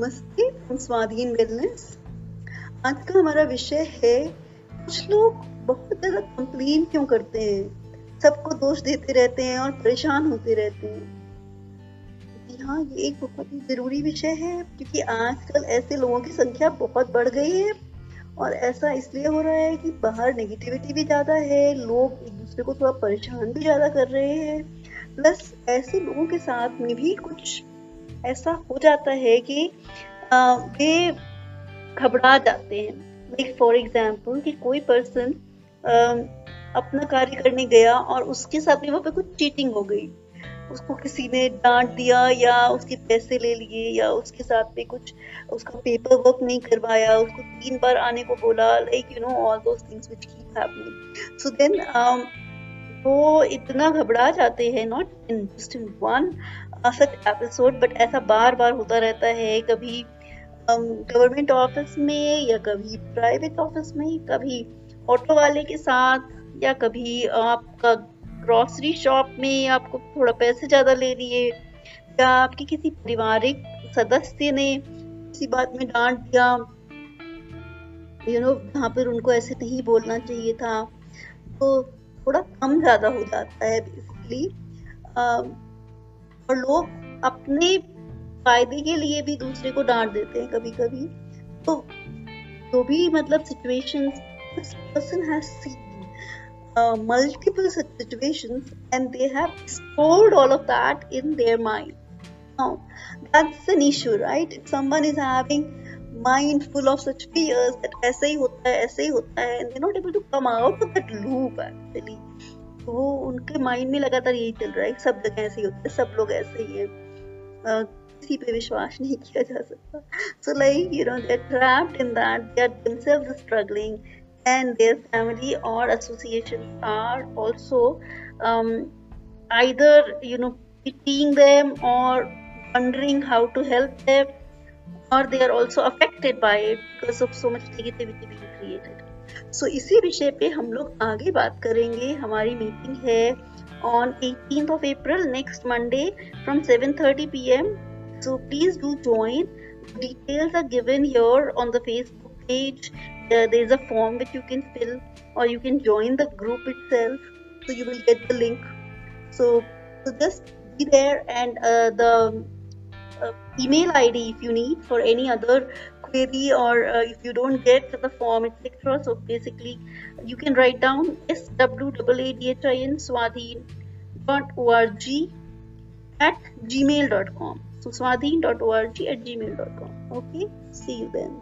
नमस्ते स्वाधीन वेलनेस आज का हमारा विषय है, कुछ लोग बहुत ज़्यादा कंप्लेन क्यों करते हैं? सबको दोष देते रहते हैं और परेशान होते रहते हैं। जी हाँ ये एक बहुत ही ज़रूरी विषय है, क्योंकि आजकल ऐसे लोगों की संख्या बहुत बढ़ गई है और ऐसा इसलिए हो रहा है कि बाहर नेगेटिविटी भी ज़्यादा है, लोग एक दूसरे को थोड़ा परेशान भी ज़्यादा कर रहे हैं। प्लस ऐसे लोगों के साथ में भी कुछ ऐसा हो जाता है कि वे घबरा जाते हैं। लाइक फॉर एग्ज़ाम्पल कि कोई पर्सन अपना कार्य करने गया और उसके साथ में वहाँ पे कुछ चीटिंग हो गई। उसको किसी ने डांट दिया या उसके पैसे ले लिए या उसके साथ में कुछ, उसका पेपर वर्क नहीं करवाया, उसको तीन बार आने को बोला like you know all those things which keep happening so then वो इतना घबरा जाते हैं not in just in one such episode but ऐसा बार बार होता रहता है कभी गवर्नमेंट um, ऑफ़िस में या कभी प्राइवेट ऑफ़िस में कभी ऑटो वाले के साथ या कभी आपका ग्रॉसरी शॉप में आपको थोड़ा पैसे ज़्यादा ले लिए या आपके किसी पारिवारिक सदस्य ने किसी बात में डांट दिया यू नो जहाँ पर उनको ऐसे नहीं बोलना चाहिए था तो थोड़ा कम ज़्यादा हो जाता है बेसिकली और लोग अपने फ़ायदे के लिए भी दूसरे को डांट देते हैं कभी कभी तो जो भी मतलब situations this person has seen uh, multiple situations and they have stored all of that in their mind now that's an issue right if someone is having mind full of such fears that ऐसे ही होता है ऐसे ही होता है and they're not able to come out of that loop actually तो वो उनके mind में लगातार यही चल रहा है सब जगह ऐसे ही होते हैं सब लोग ऐसे ही है। किसी पे विश्वास नहीं किया जा सकता। So like you know they are trapped in that they are themselves struggling their family or associations are also um, either you know pitying them or wondering how to help them. Or they are also affected by it because of so much negativity being created so इसी विषय पे हम लोग आगे बात करेंगे हमारी meeting है on 18th of April next Monday from 7:30 PM so please do given here on the facebook page uh, there is a form which you can fill or you can join the group itself so you will get the link so, so just be there and uh, the uh, email id if you need for any other query or uh, if you don't get the form etc so basically you can write down swwadhin swadhin.org at gmail.com so swadhin.org at gmail.com okay see you then